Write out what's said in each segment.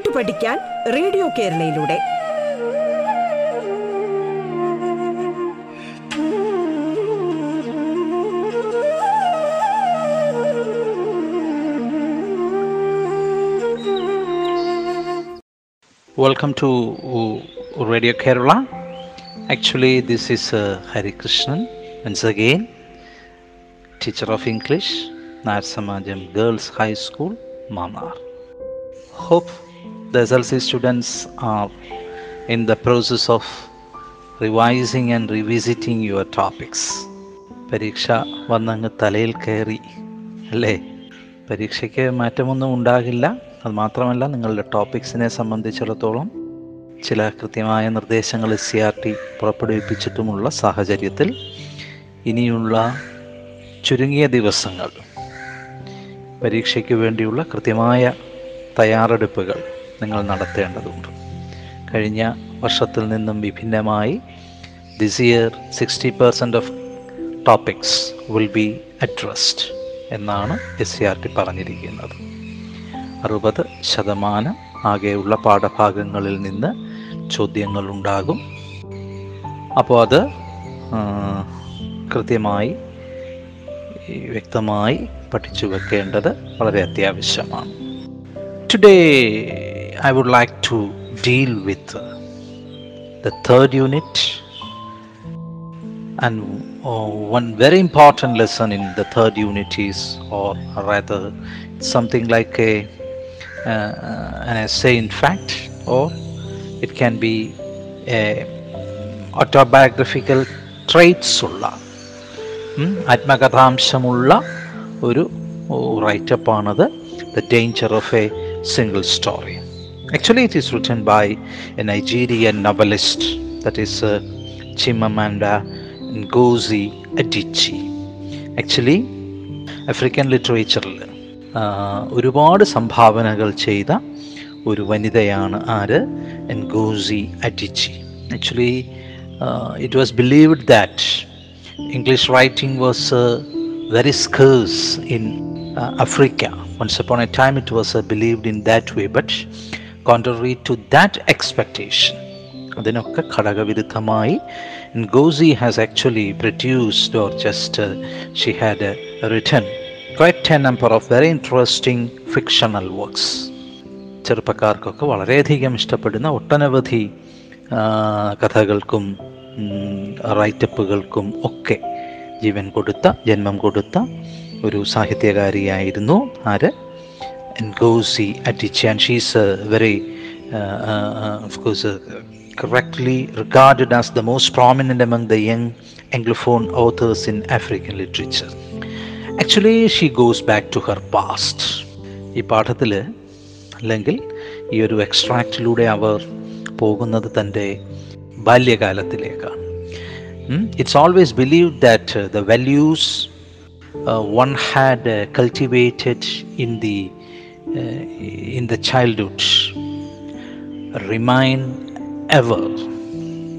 പാട്ട് പഠിക്കാൻ radio കേരളയിലൂടെ. Welcome to radio Kerala actually this is Harikrishnan once again teacher of English നാരസമാജം girls high school മാമാർ hope the SLC students are in the process of revising and revisiting your topics. പരീക്ഷ വന്നങ്ങ് തലയിൽ കയറി അല്ലേ പരീക്ഷയ്ക്ക് മാറ്റമൊന്നും ഉണ്ടാകില്ല അത് മാത്രമല്ല നിങ്ങളുടെ ടോപ്പിക്സിനെ സംബന്ധിച്ചിടത്തോളം ചില കൃത്യമായ നിർദ്ദേശങ്ങൾ എസ് സി ആർ ടി പുറപ്പെടുവിപ്പിച്ചിട്ടുമുള്ള സാഹചര്യത്തിൽ ഇനിയുള്ള ചുരുങ്ങിയ ദിവസങ്ങൾ പരീക്ഷയ്ക്ക് വേണ്ടിയുള്ള കൃത്യമായ തയ്യാറെടുപ്പുകൾ നിങ്ങൾ നടത്തേണ്ടതുണ്ട്. കഴിഞ്ഞ വർഷത്തിൽ നിന്നും വിഭിന്നമായി this year sixty percent of topics will be addressed എന്നാണ് എസ് സി ആർ ടി പറഞ്ഞിരിക്കുന്നത്. അറുപത് ശതമാനം ആകെയുള്ള പാഠഭാഗങ്ങളിൽ നിന്ന് ചോദ്യങ്ങൾ ഉണ്ടാകും. അപ്പോൾ അത് കൃത്യമായി വ്യക്തമായി പഠിച്ചു വെക്കേണ്ടത് വളരെ അത്യാവശ്യമാണ്. Today I would like to deal with the third unit and uh, one very important lesson in the third unit is or rather something like a uh, an essay in fact or it can be a autobiographical traits ഉള്ള ഉം, ആത്മകഥാംശമുള്ള ഒരു റൈറ്റപ്പാണത് the danger of a single story actually is written by a Nigerian novelist, that is uh, Chimamanda Ngozi Adichie. Actually, African ലിറ്ററേച്ചറിൽ ഒരുപാട് സംഭാവനകൾ ചെയ്ത ഒരു വനിതയാണ് ആര്? Ngozi Adichie actually it was believed that English writing was very scarce in Africa once upon a time it was believed in that way in that to that expectation, അതിനൊക്കെ ഘടകവിരുദ്ധമായി Ngozi has actually produced or just she had written quite a number of very interesting fictional works ചെറുപ്പക്കാർക്കൊക്കെ വളരെയധികം ഇഷ്ടപ്പെടുന്ന ഒട്ടനവധി കഥകൾക്കും റൈറ്റപ്പുകൾക്കും ഒക്കെ ജീവൻ കൊടുത്ത ജന്മം കൊടുത്ത ഒരു സാഹിത്യകാരിയായിരുന്നു ആര്? Ngozi Adichie and she's very of course, correctly regarded as the most prominent among the young Anglophone authors in African literature. Actually, she goes back to her past. ഈ പാഠത്തിൽ അല്ലെങ്കിൽ ഈ ഒരു എക്സ്ട്രാക്റ്റിലൂടെ അവർ പോകുന്നത് തന്റെ ബാല്യകാലത്തിലേക്കാണ് it's always believe that the values one had cultivated in the in the childhood remain ever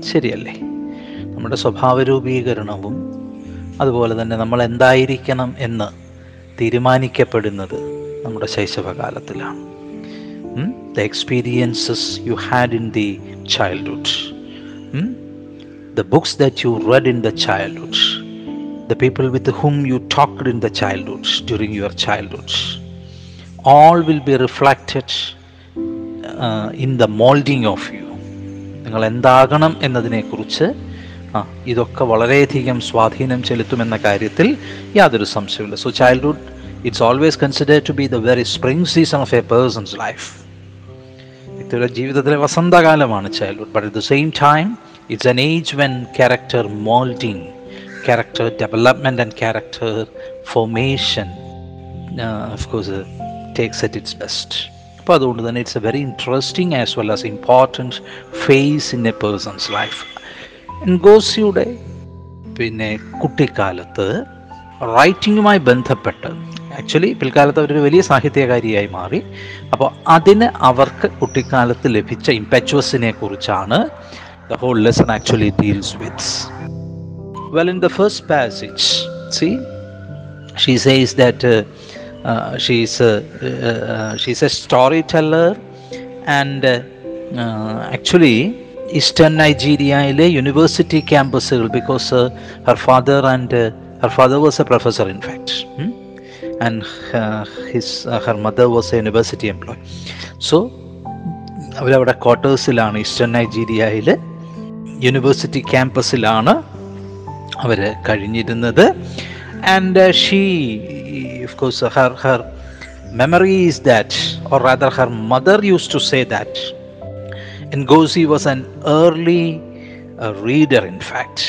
ശരിയല്ലേ? നമ്മുടെ സ്വഭാവ രൂപീകരണവും അതുപോലെ തന്നെ നമ്മൾ എന്തായിരിക്കണം എന്ന് തീരുമാനിക്കപ്പെടുന്നത് നമ്മുടെ ശൈശവകാലത്തിലാണ്. The experiences you had in the childhood the books that you read in the childhood the people with whom you talked in the childhood during your childhood, all will be reflected in the moulding of you. നിങ്ങൾ എന്താകണം എന്നതിനെക്കുറിച്ച് ആ ഇതൊക്കെ വളരെയധികം സ്വാധീനം ചെലുത്തുമെന്ന കാര്യത്തിൽ യാതൊരു സംശയമില്ല so childhood it's always consider to be the very spring season of a person's life വ്യക്തിയുടെ ജീവിതത്തിലെ വസന്തകാലമാണ് childhood but at the same time it's an age when character moulding character development and character formation, of of course, at its best. അപ്പോൾ അതുകൊണ്ട് തന്നെ it's a very interesting as well as important phase in a person's life എൻഗോസിയുടെ പിന്നെ കുട്ടിക്കാലത്ത് റൈറ്റിങ്ങുമായി ബന്ധപ്പെട്ട് actually പിൽക്കാലത്ത് അവരൊരു വലിയ സാഹിത്യകാരിയായി മാറി. അപ്പോൾ അതിന് അവർക്ക് കുട്ടിക്കാലത്ത് ലഭിച്ച ഇമ്പച്ചുവസിനെ കുറിച്ചാണ് the whole lesson actually deals with well in the first passage see she says that she's uh, she's a storyteller and actually eastern നൈജീരിയയിലെ university ക്യാമ്പസുകൾ because her father and her father was a professor in fact and his her mother was a university employ so അവരവിടെ ക്വാർട്ടേഴ്സിലാണ് eastern നൈജീരിയയിൽ university ക്യാമ്പസിലാണ് അവർ കഴിഞ്ഞിരുന്നത്. And course uh, her her memory is that or rather her mother used to say that ngozi was an early uh, reader in fact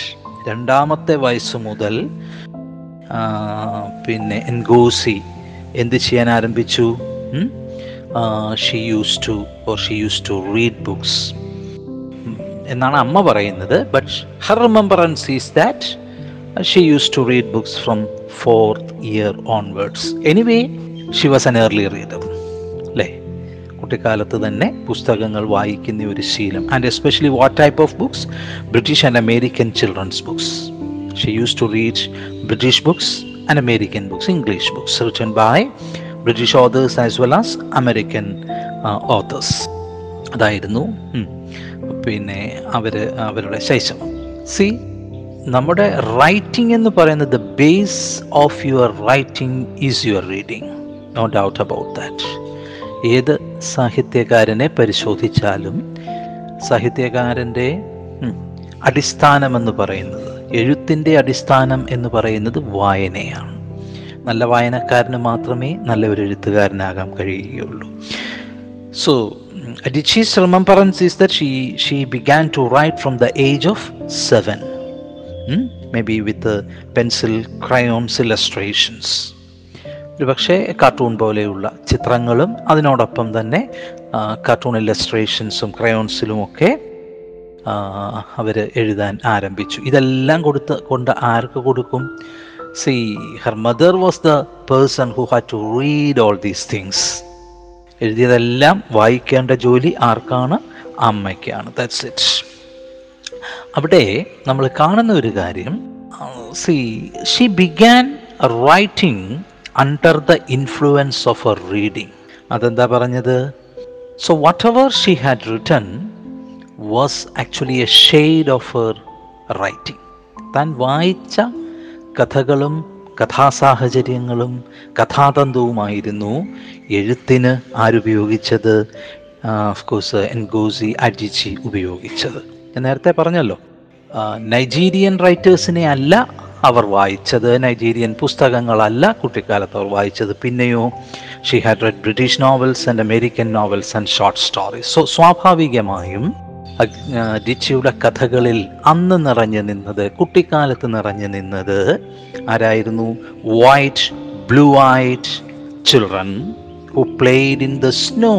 രണ്ടാമത്തെ വയസ്സ് മുതൽ പിന്നെ എൻഗോസി എന്ത് ചെയ്യാൻ ആരംഭിച്ചു she used to or she used to read books എന്നാണ് അമ്മ പറയുന്നത് but her remembrance is that she used to read books from fourth year onwards anyway she was an early reader അല്ലേ കുട്ടിക്കാലത്ത് തന്നെ പുസ്തകങ്ങൾ വായിക്കുന്ന ഒരു ശീലം. And especially what type of books British and American children's books she used to read British books and American books English books written by British authors as well as American authors അതായിരുന്നു പിന്നെ അവർ അവരുടെ ശൈശവം C നമ്മുടെ writing എന്ന് പറയുന്നത് the base of your writing is your reading no doubt about that ഏത് സാഹിത്യകാരനെ പരിശോധിച്ചാലും സാഹിത്യകാരന്റെ അടിസ്ഥാനമെന്ന് പറയുന്നത് എഴുത്തിന്റെ അടിസ്ഥാനം എന്ന് പറയുന്നത് വായനയാണ്. നല്ല വായനക്കാരന് മാത്രമേ നല്ല ഒരു എഴുത്തുകാരനാകാൻ കഴിയുകയുള്ളൂ. So Adichie's remembrance is that she, she began to write from the age of seven? Maybe with with pencil, crayons, illustrations. ഒരു പക്ഷേ കാർട്ടൂൺ പോലെയുള്ള ചിത്രങ്ങളും അതിനോടൊപ്പം തന്നെ കാർട്ടൂൺ ഇല്ലസ്ട്രേഷൻസും ക്രയോൺസിലും ഒക്കെ അവർ എഴുതാൻ ആരംഭിച്ചു. ഇതെല്ലാം കൊടുത്ത് കൊണ്ട് ആർക്ക് കൊടുക്കും? See her mother was the person who had to read all these things എഴുതിയതെല്ലാം വായിക്കേണ്ട ജോലി ആർക്കാണ്? അമ്മയ്ക്കാണ്. ദാറ്റ്സ് ഇറ്റ് അവിടെ നമ്മൾ കാണുന്ന ഒരു കാര്യം. See she began writing under the influence of a reading അതെന്താ പറഞ്ഞത്? So whatever she had written was actually a shade of her writing താൻ വായിച്ച കഥകളും കഥാസാഹചര്യങ്ങളും കഥാതന്തുവുമായിരുന്നു എഴുത്തിന് ആരുപയോഗിച്ചത്? ഓഫ്കോഴ്സ് എൻഗോസി അജിച്ചി ഉപയോഗിച്ചത്. ഞാൻ നേരത്തെ പറഞ്ഞല്ലോ. നൈജീരിയൻ റൈറ്റേഴ്സിനെ അല്ല അവർ വായിച്ചത്. നൈജീരിയൻ പുസ്തകങ്ങളല്ല കുട്ടിക്കാലത്ത് അവർ വായിച്ചത്. പിന്നെയോ she had read British novels and American novels and short stories so സ്വാഭാവികമായും ഡിച്ചിയുടെ കഥകളിൽ അന്ന് നിറഞ്ഞു നിന്നത് കുട്ടിക്കാലത്ത് നിറഞ്ഞു നിന്നത് ആരായിരുന്നു? White blue eyed children who played in the snow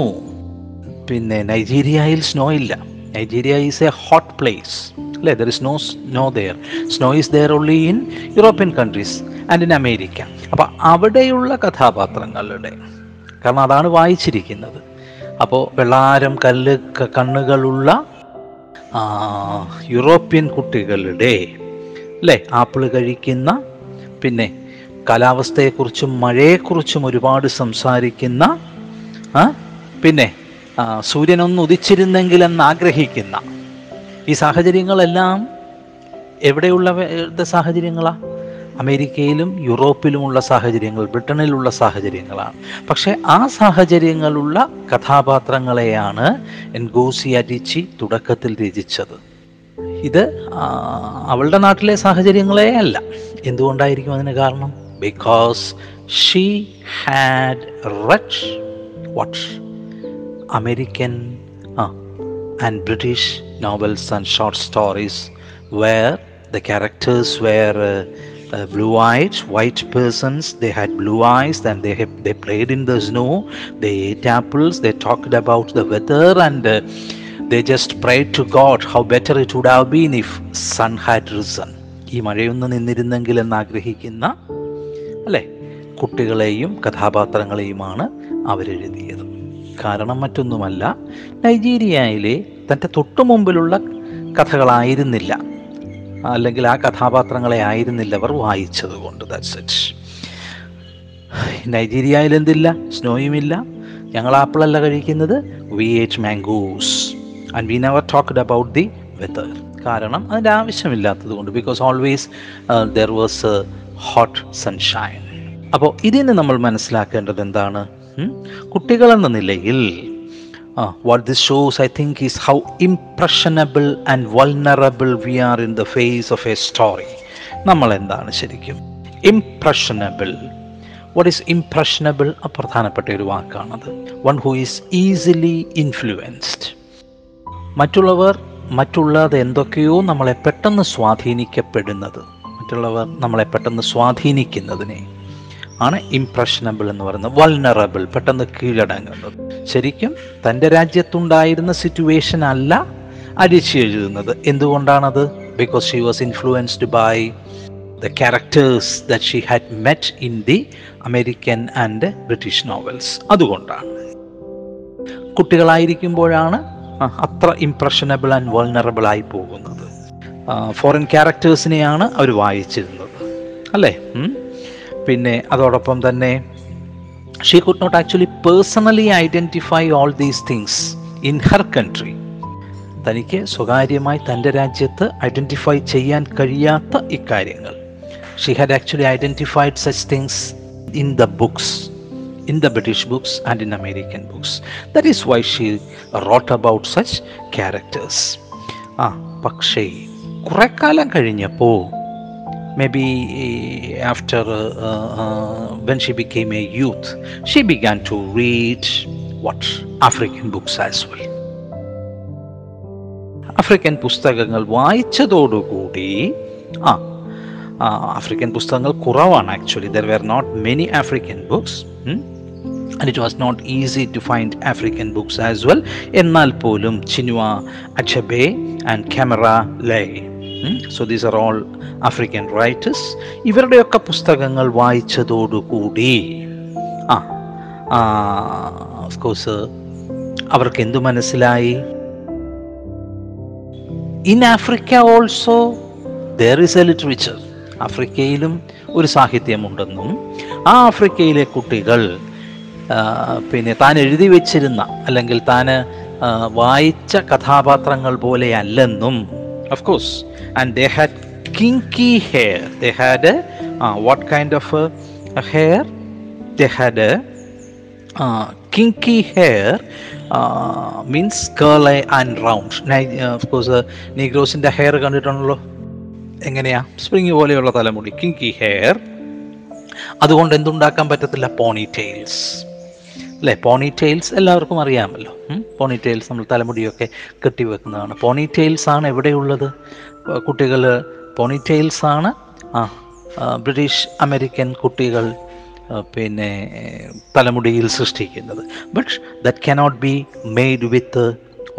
പിന്നെ നൈജീരിയയിൽ സ്നോ ഇല്ല. Nigeria is a hot place അല്ലേ there is no snow there snow is there only in European countries and in America അപ്പോൾ അവിടെയുള്ള കഥാപാത്രങ്ങളുടെ കാരണം അതാണ് വായിച്ചിരിക്കുന്നത്. അപ്പോൾ വെള്ളാരം കല്ല് കണ്ണുകളുള്ള യൂറോപ്യൻ കുട്ടികളുടെ അല്ലേ ആപ്പിൾ കഴിക്കുന്ന പിന്നെ കാലാവസ്ഥയെക്കുറിച്ചും മഴയെക്കുറിച്ചും ഒരുപാട് സംസാരിക്കുന്ന പിന്നെ സൂര്യനൊന്ന് ഉദിച്ചിരുന്നെങ്കിലെന്ന് ആഗ്രഹിക്കുന്ന ഈ സാഹചര്യങ്ങളെല്ലാം എവിടെയുള്ള സാഹചര്യങ്ങളാണ് അമേരിക്കയിലും യൂറോപ്പിലുമുള്ള സാഹചര്യങ്ങൾ ബ്രിട്ടനിലുള്ള സാഹചര്യങ്ങളാണ്. പക്ഷേ ആ സാഹചര്യങ്ങളുള്ള കഥാപാത്രങ്ങളെയാണ് എൻഗോസി അരിച്ചി തുടക്കത്തിൽ രചിച്ചത്. ഇത് അവളുടെ നാട്ടിലെ സാഹചര്യങ്ങളെ അല്ല. എന്തുകൊണ്ടായിരിക്കും അതിന് കാരണം? Because she had read what American and British novels and short stories where the characters were blue eyed white persons they had blue eyes and they he they played in the snow they ate apples they talked about the weather and they just pray to God how better it would have been if sun had risen ഈ മഴയൊന്ന് നിന്നിരുന്നെങ്കിൽ എന്നാഗ്രഹിക്കുന്ന അല്ലേ? കുട്ടികളെയും കഥാപാത്രങ്ങളെയുമാണ് അവരെഴുതിയത്. കാരണം മറ്റൊന്നുമല്ല നൈജീരിയയിലെ തന്റെ തൊട്ടു മുമ്പിലുള്ള കഥകളായിരുന്നില്ല. അല്ലെങ്കിൽ ആ കഥാപാത്രങ്ങളെ ആയിരുന്നില്ല അവർ വായിച്ചത് കൊണ്ട് ദാറ്റ്സ് ഇറ്റ് നൈജീരിയയിൽ എന്തില്ല? സ്നോയുമില്ല. ഞങ്ങൾ ആപ്പിളല്ല കഴിക്കുന്നത്. We had mangoes. And we never talked about the weather കാരണം അതിന്റെ ആവശ്യമില്ലാത്തത് കൊണ്ട് because always there was hot sunshine അപ്പോൾ ഇതിന് നമ്മൾ മനസ്സിലാക്കേണ്ടത് എന്താണ്? കുട്ടികളെന്ന നിലയിൽ what this shows I think is how impressionable and vulnerable we are in the face of a story നമ്മൾ എന്താണ് ശരിക്കും? ഇംപ്രഷനബിൾ വാട്ട് ഈസ് ഇംപ്രഷനബിൾ പ്രധാനപ്പെട്ട ഒരു വാക്കാണത് one who is easily influenced മറ്റുള്ളവർ മറ്റുള്ളത് എന്തൊക്കെയോ നമ്മളെ പെട്ടെന്ന് സ്വാധീനിക്കപ്പെടുന്നത്. മറ്റുള്ളവർ നമ്മളെ പെട്ടെന്ന് സ്വാധീനിക്കുന്നതിനെ ആണ് ഇംപ്രഷനബിൾ എന്ന് പറയുന്നത്. വൾണറബിൾ പെട്ടെന്ന് കീഴടങ്ങുന്നത്. ശരിക്കും തന്റെ രാജ്യത്തുണ്ടായിരുന്ന സിറ്റുവേഷൻ അല്ല അടിച്ചു എഴുതുന്നത് എന്തുകൊണ്ടാണത്? Because she was influenced by the characters that she had met in the American and British novels അതുകൊണ്ടാണ്. കുട്ടികളായിരിക്കുമ്പോഴാണ് അത്ര ഇംപ്രഷനബിൾ ആൻഡ് വൾണറബിൾ ആയി പോകുന്നത്. ഫോറിൻ ക്യാരക്ടേഴ്സിനെയാണ് അവർ വായിച്ചിരുന്നത്. അല്ലേ? പിന്നെ അതോടൊപ്പം തന്നെ she could not actually personally identify all these things in her country തനിക്ക് സ്വകാര്യമായി തന്റെ രാജ്യത്ത് ഐഡന്റിഫൈ ചെയ്യാൻ കഴിയാത്ത ഇക്കാര്യങ്ങൾ. She had actually identified such things in the books in the British books and in American books that is why she wrote about such characters ആ പക്ഷേ കുറെ കാലം കഴിഞ്ഞപ്പോൾ may be after when she became a youth she began to read what African books as well African പുസ്തകങ്ങൾ വായിച്ചതോടുകൂടി ആ ആ, African പുസ്തകങ്ങൾ കുറവാണ് actually there were not many African books and it was not easy to find African books as well എന്നാൽ പോലും Chinua Achebe and Camara Laye so these are all African writers ഇവരുടെയൊക്കെ പുസ്തകങ്ങൾ വായിച്ചതോടുകൂടി ആ ഓഫ്കോഴ്സ് അവർക്ക് എന്തു മനസ്സിലായി? In Africa also there is a literature ആഫ്രിക്കയിലും ഒരു സാഹിത്യമുണ്ടെന്നും ആ ആഫ്രിക്കയിലെ കുട്ടികൾ പിന്നെ താൻ എഴുതി വെച്ചിരുന്ന അല്ലെങ്കിൽ താൻ വായിച്ച കഥാപാത്രങ്ങൾ പോലെ അല്ലെന്നും of course and they had kinky hair they had what kind of hair they had kinky hair means curl and round of course നീഗ്രോസിന്റെ hair കണ്ടിട്ടുണ്ടല്ലോ. എങ്ങനെയാ? സ്പ്രിങ് പോലെയുള്ള തലമുടി. കിങ്കി ഹെയർ അതുകൊണ്ട് എന്തുണ്ടാക്കാൻ പറ്റത്തില്ല? പോണി ടെയിൽസ് അല്ലേ? പോണി ടെയിൽസ് എല്ലാവർക്കും അറിയാമല്ലോ. പോണി ടെയിൽസ് നമ്മൾ തലമുടിയൊക്കെ കെട്ടിവെക്കുന്നതാണ്. പോണി ടെയിൽസ് ആണ് എവിടെയുള്ളത്? കുട്ടികൾ പോണി ടെയിൽസ് ആണ്. ആ ബ്രിട്ടീഷ് അമേരിക്കൻ കുട്ടികൾ പിന്നെ തലമുടിയിൽ സൃഷ്ടിക്കുന്നത്. But that cannot be made with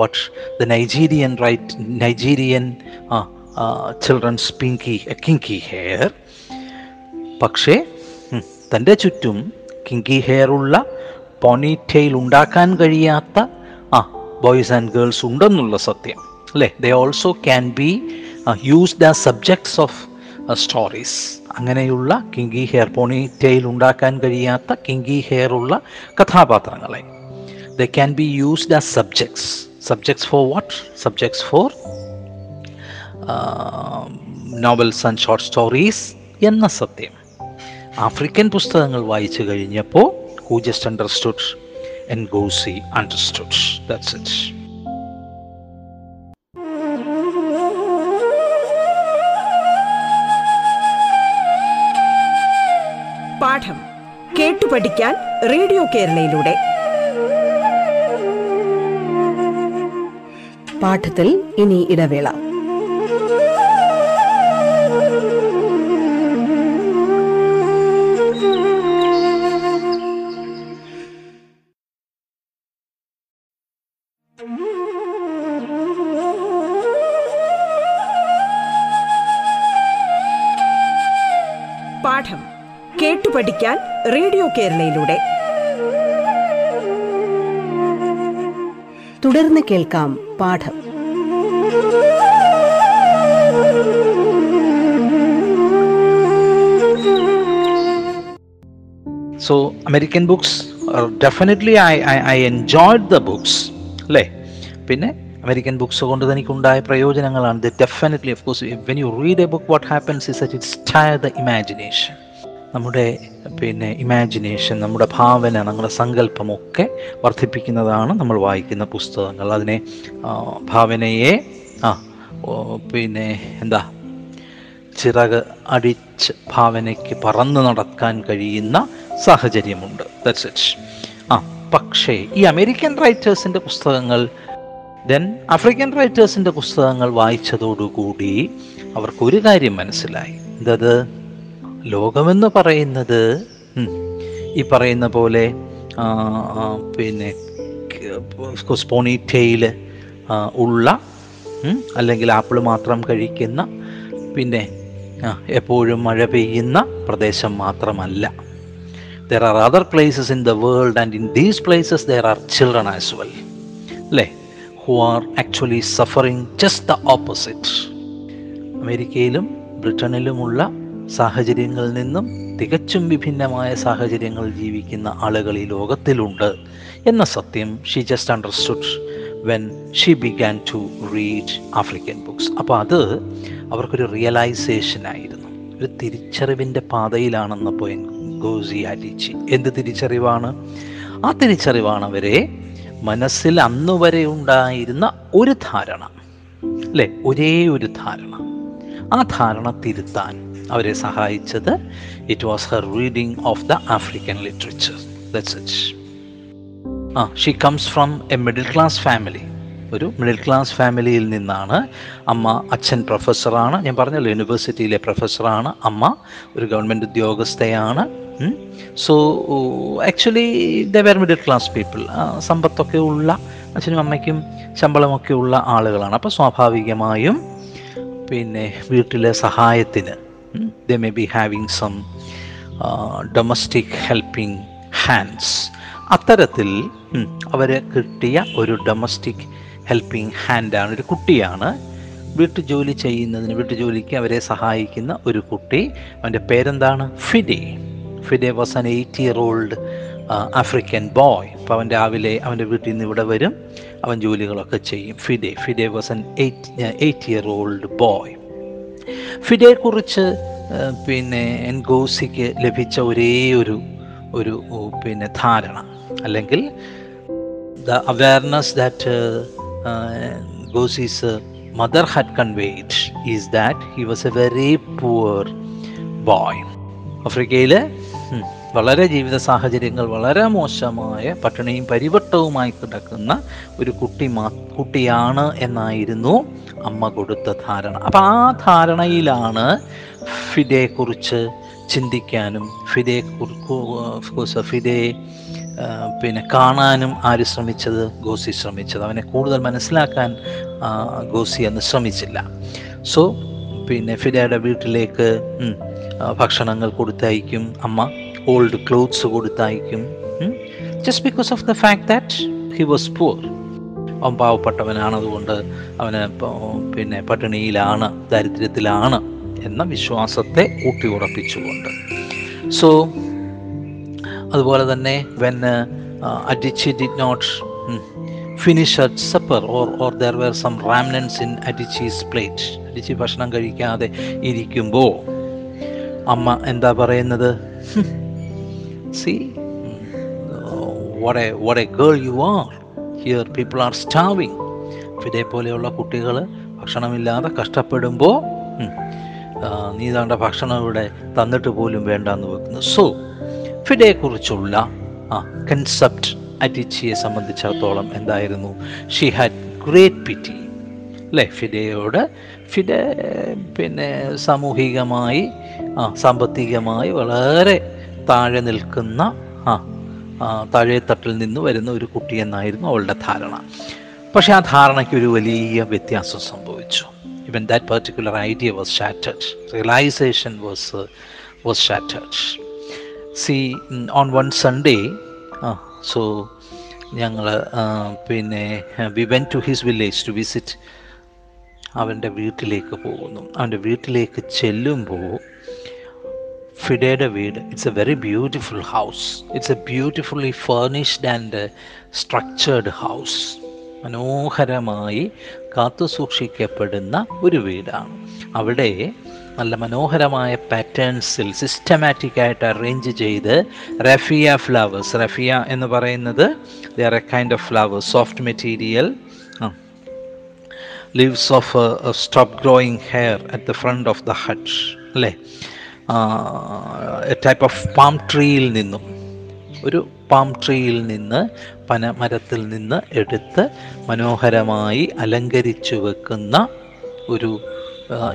what the Nigerian right Nigerian children's pinky kinky hair പക്ഷേ തന്റെ ചുറ്റും കിങ്കി ഹെയർ ഉള്ള പോണി ടെയിൽ ഉണ്ടാക്കാൻ കഴിയാത്ത ആ ബോയ്സ് ആൻഡ് ഗേൾസ് ഉണ്ടെന്നുള്ള സത്യം അല്ലേ? They also can be used as subjects of stories അങ്ങനെയുള്ള കിങ്കി ഹെയർ പോണി ഉണ്ടാക്കാൻ കഴിയാത്ത കിങ്കി ഹെയർ ഉള്ള കഥാപാത്രങ്ങളെ. They can be used as subjects subjects for what subjects for novels and short stories എന്ന സത്യം. ആഫ്രിക്കൻ പുസ്തകങ്ങൾ വായിച്ചു കഴിഞ്ഞപ്പോൾ who understood and go see understood. That's it. പാഠം കേട്ടു പഠിക്കാൻ റേഡിയോ കേരളയിലൂടെ പാഠത്തിൽ ഇനി ഇടവേള പഠിക്കാൻ റേഡിയോ കേരളയിലൂടെ. തുടർന്ന് കേൾക്കാം പാഠം. So American books definitely I I I enjoyed the books അല്ലേ? പിന്നെ അമേരിക്കൻ ബുക്സ് കൊണ്ട് തനിക്കുണ്ടായ പ്രയോജനങ്ങളാണ്. The definitely of course when you read a book what happens is tire the imagination നമ്മുടെ പിന്നെ ഇമാജിനേഷൻ നമ്മുടെ ഭാവന നമ്മുടെ സങ്കല്പമൊക്കെ വർദ്ധിപ്പിക്കുന്നതാണ് നമ്മൾ വായിക്കുന്ന പുസ്തകങ്ങൾ. അതിനെ ഭാവനയെ ആ പിന്നെ എന്താ ചിറക് അടിച്ച് ഭാവനയ്ക്ക് പറന്ന് നടക്കാൻ കഴിയുന്ന സാഹചര്യമുണ്ട്. ദാറ്റ്സ് ഇറ്റ് ആ പക്ഷേ ഈ അമേരിക്കൻ റൈറ്റേഴ്സിന്റെ പുസ്തകങ്ങൾ ദെൻ ആഫ്രിക്കൻ റൈറ്റേഴ്സിന്റെ പുസ്തകങ്ങൾ വായിച്ചതോടുകൂടി അവർക്കൊരു കാര്യം മനസ്സിലായി. എന്തത് ലോകമെന്ന് പറയുന്നത് ഈ പറയുന്ന പോലെ പിന്നെ സ്പോണിറ്റയിൽ ഉള്ള അല്ലെങ്കിൽ ആപ്പിൾ മാത്രം കഴിക്കുന്ന പിന്നെ എപ്പോഴും മഴ പെയ്യുന്ന പ്രദേശം മാത്രമല്ല. There are other places in the world and in these places there are children as well അല്ലേ? Who are actually suffering just the opposite അമേരിക്കയിലും ബ്രിട്ടനിലുമുള്ള സാഹചര്യങ്ങളിൽ നിന്നും തികച്ചും വിഭിന്നമായ സാഹചര്യങ്ങൾ ജീവിക്കുന്ന ആളുകൾ ഈ ലോകത്തിലുണ്ട് എന്ന സത്യം she just understood when she began to read African books അപ്പോൾ അത് അവർക്കൊരു റിയലൈസേഷൻ ആയിരുന്നു. ഒരു തിരിച്ചറിവിന്റെ പാതയിലാണെന്നപ്പോൾ ഗോസി അലിച്ചി എന്ത് തിരിച്ചറിവാണ്? ആ തിരിച്ചറിവാണ് അവരെ മനസ്സിൽ അന്നുവരെ ഉണ്ടായിരുന്ന ഒരു ധാരണ. അല്ലേ? ഒരേ ഒരു ധാരണ. ആ ധാരണ തിരുത്താൻ അവരെ സഹായിച്ചത്. It was her reading of the African literature that's it ah she comes from a middle class family ഒരു മിഡിൽ ക്ലാസ് ഫാമിലിയിൽ നിന്നാണ് അമ്മ അച്ഛൻ പ്രൊഫസറാണ് ഞാൻ പറഞ്ഞല്ലോ യൂണിവേഴ്സിറ്റിയിലെ പ്രൊഫസറാണ് അമ്മ. ഒരു government ഉദ്യോഗസ്ഥയാണ്. So actually they were middle class people സമ്പത്തൊക്കെ ഉള്ള അച്ഛനും അമ്മയ്ക്കും ശമ്പളമൊക്കെ ഉള്ള ആളുകളാണ്. അപ്പോൾ സ്വാഭാവികമായും പിന്നെ വീട്ടിലെ സഹായത്തിന് they may be having some domestic helping hands അത്തരത്തിൽ അവരെ കിട്ടിയ ഒരു ഡൊമസ്റ്റിക് ഹെൽപ്പിംഗ് ഹാൻഡാണ് ഒരു കുട്ടിയാണ്. വീട്ടുജോലി ചെയ്യുന്നതിന് വീട്ടുജോലിക്ക് അവരെ സഹായിക്കുന്ന ഒരു കുട്ടി. അവന്റെ പേരെന്താണ്? Fide Fide was an eight year old African boy അപ്പോൾ അവൻ രാവിലെ അവന്റെ വീട്ടിൽ നിന്ന് ഇവിടെ വരും. അവൻ ജോലികളൊക്കെ ചെയ്യും. Fide Fide was an eight eight year old boy ഫിഡയെക്കുറിച്ച് പിന്നെ എൻഗോസിക്ക് ലഭിച്ച ഒരേ ഒരു ഒരു പിന്നെ ധാരണ. അല്ലെങ്കിൽ the awareness that Ngozi's mother had conveyed is that he was a very poor boy. ആഫ്രിക്കയിൽ വളരെ ജീവിത സാഹചര്യങ്ങൾ വളരെ മോശമായ പട്ടിണിയും പരിവട്ടവുമായി കിടക്കുന്ന ഒരു കുട്ടി മാ കുട്ടിയാണ് എന്നായിരുന്നു അമ്മ കൊടുത്ത ധാരണ. അപ്പം ആ ധാരണയിലാണ് ഫിദയെക്കുറിച്ച് ചിന്തിക്കാനും ഫിദയെ ഫിദയെ പിന്നെ കാണാനും ആര് ശ്രമിച്ചത്? ഗോസി ശ്രമിച്ചത്. അവനെ കൂടുതൽ മനസ്സിലാക്കാൻ ഗോസി അന്ന് ശ്രമിച്ചില്ല. സോ പിന്നെ ഫിദയുടെ വീട്ടിലേക്ക് ഭക്ഷണങ്ങൾ കൊടുത്തയക്കും അമ്മ. Old clothes കൊടുത്തയക്കും just because of the fact that he was poor അവൻ പാവപ്പെട്ടവനാണതുകൊണ്ട് അവന് പിന്നെ പട്ടിണിയിലാണ് ദാരിദ്ര്യത്തിലാണ് എന്ന വിശ്വാസത്തെ ഊട്ടി ഉറപ്പിച്ചുകൊണ്ട് സോ അതുപോലെ തന്നെ when Adichie did not finish at supper or or there were some remnants in Adichie's plate Adichie ഭക്ഷണം കഴിക്കാതെ ഇരിക്കുമ്പോൾ അമ്മ എന്താ പറയുന്നത്? See what a what a girl you are. Here people are starving. Fide പോലെയുള്ള കുട്ടികൾ ഭക്ഷണമില്ലാതെ കഷ്ടപ്പെടുമ്പോൾ നീ താണ്ട ഭക്ഷണം ഇവിടെ തന്നിട്ട് പോലും വേണ്ടെന്ന് വെക്കുന്നു. സോ ഫിഡയെക്കുറിച്ചുള്ള ആ കൺസെപ്റ്റ് അറ്റിച്ചിയെ സംബന്ധിച്ചിടത്തോളം എന്തായിരുന്നു? ഷീ ഹാഡ് ഗ്രേറ്റ് പിറ്റി അല്ലേ? ഫിഡയോട് ഫിഡ പിന്നെ സാമൂഹികമായി സാമ്പത്തികമായി വളരെ താഴെ നിൽക്കുന്ന ആ താഴെ നിന്ന് വരുന്ന ഒരു കുട്ടിയെന്നായിരുന്നു അവളുടെ ധാരണ. പക്ഷെ ആ ധാരണയ്ക്ക് ഒരു വലിയ വ്യത്യാസം സംഭവിച്ചു. Even that particular idea was shattered realisation was was shattered see on one Sunday so ഞങ്ങൾ പിന്നെ we went to his village to visit അവന്റെ വീട്ടിലേക്ക് പോകുന്നു. അവന്റെ വീട്ടിലേക്ക് ചെല്ലുമ്പോൾ ഫിഡയുടെ വീട് it's a very beautiful house it's a beautifully furnished and structured house മനോഹരമായി കാത്തു സൂക്ഷിക്കപ്പെടുന്ന ഒരു വീടാണ്. അവിടെ നല്ല മനോഹരമായ പാറ്റേൺസിൽ സിസ്റ്റമാറ്റിക്കായിട്ട് അറേഞ്ച് ചെയ്ത് റഫിയ ഫ്ലവേഴ്സ് റഫിയ എന്ന് പറയുന്നത് there a kind of flowers soft material leaves of stop growing hair at the front of the hut അല്ലേ? ടൈപ്പ് ഓഫ് പാം ട്രീയിൽ നിന്നും ഒരു പാം ട്രീയിൽ നിന്ന് പന മരത്തിൽ നിന്ന് എടുത്ത് മനോഹരമായി അലങ്കരിച്ചു വെക്കുന്ന ഒരു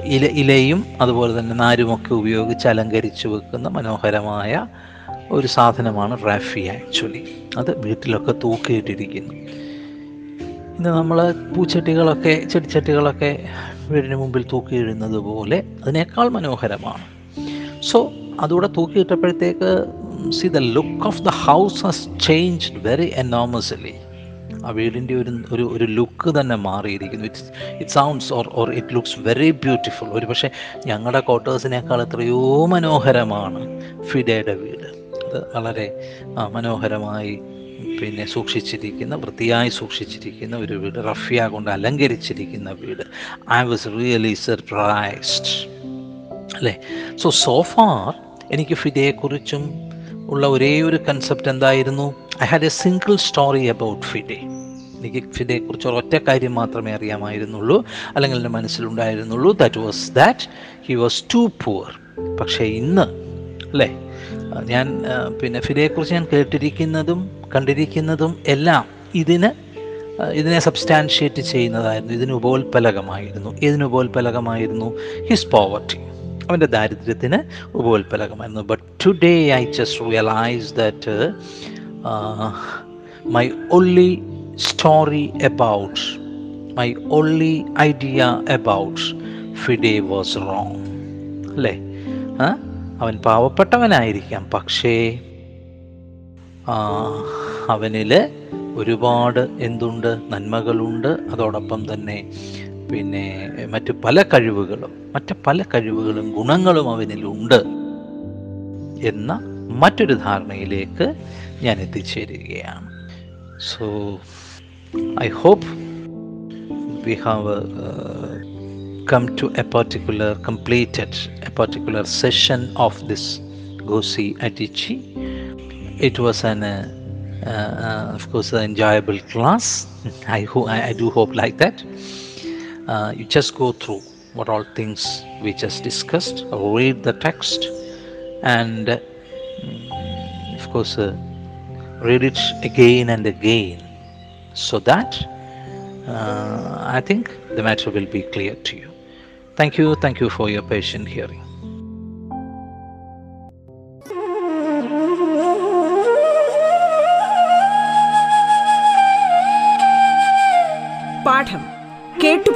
ഇല ഇലയും അതുപോലെ തന്നെ നാരുമൊക്കെ ഉപയോഗിച്ച് അലങ്കരിച്ചു വെക്കുന്ന മനോഹരമായ ഒരു സാധനമാണ് റാഫി ആക്ച്വലി. അത് വീട്ടിലൊക്കെ തൂക്കിയിട്ടിരിക്കുന്നു. ഇന്ന് നമ്മൾ പൂച്ചട്ടികളൊക്കെ ചെടിച്ചട്ടികളൊക്കെ വീടിന് മുമ്പിൽ തൂക്കിയിടുന്നത് പോലെ അതിനേക്കാൾ മനോഹരമാണ്. സോ അതുകൂടെ തൂക്കിയിട്ടപ്പോഴത്തേക്ക് see the look of the house has change very enormously ആ വീടിന്റെ ഒരു ഒരു ഒരു ലുക്ക് തന്നെ മാറിയിരിക്കുന്നു. It's it sounds or or it looks very beautiful ഒരു പക്ഷേ ഞങ്ങളുടെ ക്വാർട്ടേഴ്സിനേക്കാൾ എത്രയോ മനോഹരമാണ് ഫിഡയുടെ വീട്. അത് വളരെ മനോഹരമായി പിന്നെ സൂക്ഷിച്ചിരിക്കുന്ന വൃത്തിയായി സൂക്ഷിച്ചിരിക്കുന്ന ഒരു വീട്. റഫിയ കൊണ്ട് അലങ്കരിച്ചിരിക്കുന്ന വീട്. ഐ വാസ് റിയലി സർപ്രൈസ്ഡ് അല്ലേ? സോ സോഫാർ എനിക്ക് ഫിഡയെക്കുറിച്ചും ഉള്ള ഒരേ ഒരു കൺസെപ്റ്റ് എന്തായിരുന്നു? I had a single story about Fida എനിക്ക് ഫിഡയെക്കുറിച്ച് ഒരൊറ്റ കാര്യം മാത്രമേ അറിയാമായിരുന്നുള്ളൂ. അല്ലെങ്കിൽ എന്റെ മനസ്സിലുണ്ടായിരുന്നുള്ളൂ. That was that he was too poor പക്ഷേ ഇന്ന് അല്ലേ? ഞാൻ പിന്നെ ഫിഡയെക്കുറിച്ച് ഞാൻ കേട്ടിരിക്കുന്നതും കണ്ടിരിക്കുന്നതും എല്ലാം ഇതിന് ഇതിനെ സബ്സ്റ്റാൻഷിയേറ്റ് ചെയ്യുന്നതായിരുന്നു. ഇതിന് ഉപോത്പലകമായിരുന്നു ഇതിന് ഉപോത്പലകമായിരുന്നു ഹിസ് പോവർട്ടി അവന്റെ ദാരിദ്ര്യത്തിന് ഉപോത്പലകമായിരുന്നു but today I just realise that my only story about my only idea about Fida was wrong അല്ലേ? അവൻ പാവപ്പെട്ടവനായിരിക്കാം. പക്ഷേ അവനിൽ ഒരുപാട് എന്തുണ്ട്? നന്മകളുണ്ട്. അതോടൊപ്പം തന്നെ പിന്നെ മറ്റ് പല കഴിവുകളും മറ്റ് പല കഴിവുകളും ഗുണങ്ങളും അവനിലുണ്ട് എന്ന മറ്റൊരു ധാരണയിലേക്ക് ഞാൻ എത്തിച്ചേരുകയാണ്. So I hope we have come to a particular completed a particular session of this ഗോസി അറ്റിച്ചി it was an of course enjoyable class I ho I do hope like that Uh, you just go through what all things we just discussed, read the text, and uh, mm, of course uh, read it again and again, so that uh, I think the matter will be clear to you. Thank you, thank you for your patient hearing.